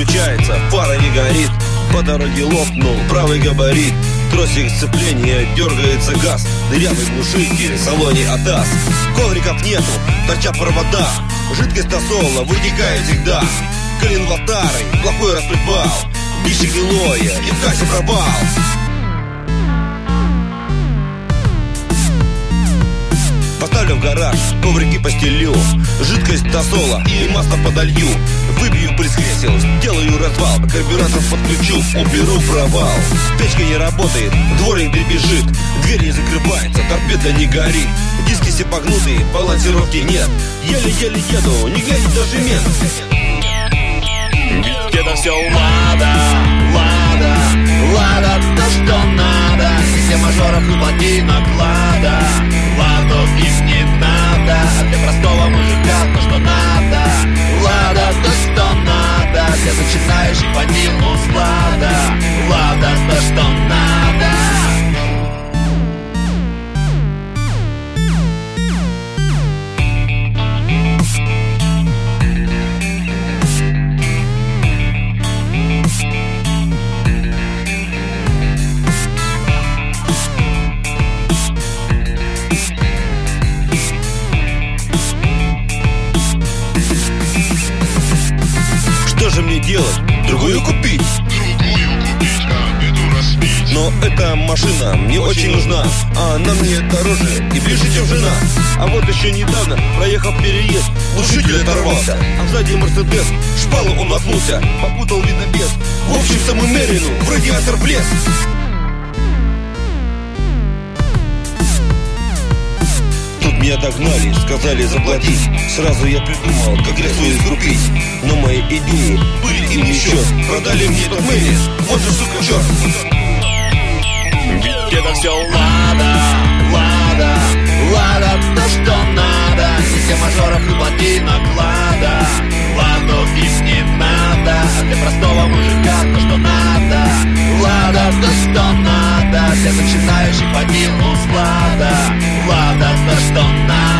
включается, фара не горит По дороге лопнул правый габарит. Тросик сцепления, дергается газ. Дырявый глушитель, в салоне атас Ковриков нету, торча провода. Жидкость на соло вытекает всегда. Клин лотарой, плохой распредвал Ищи гнилое и в кассе пропал. Гараж, коврики постелю Жидкость тосола и масло подолью Выбью пресс-кресел, сделаю развал Карбюратор подключу, уберу провал. Печка не работает, дворник дребезжит Дверь не закрывается, торпеда не горит. Диски все погнутые, балансировки нет. Еле-еле еду, не глядит даже мент Ведь это все лада, лада, лада То, что надо Все мажоров и плотинок Что же мне делать? Другую купить? Но эта машина мне очень нужна. А она мне дороже и ближе, чем жена. А вот еще недавно, проехав переезд Глушитель оторвался. А сзади Мерседес Шпалу он воткнулся Попутал видно без В общем, саму Мерину в радиатор влез меня догнали, сказали заплатить. Сразу я придумал, как грязу изгрупить Но мои идеи были им еще. Продали мне этот Мэри, вот же сука черт. Ведь это все лада, лада, лада То, что надо. Все мажоров и плотинок лада. Ладу им не надо. А для простого мужика то, что надо. Лада, то, что надо. Для начинающих по нему слада Лада, то, что надо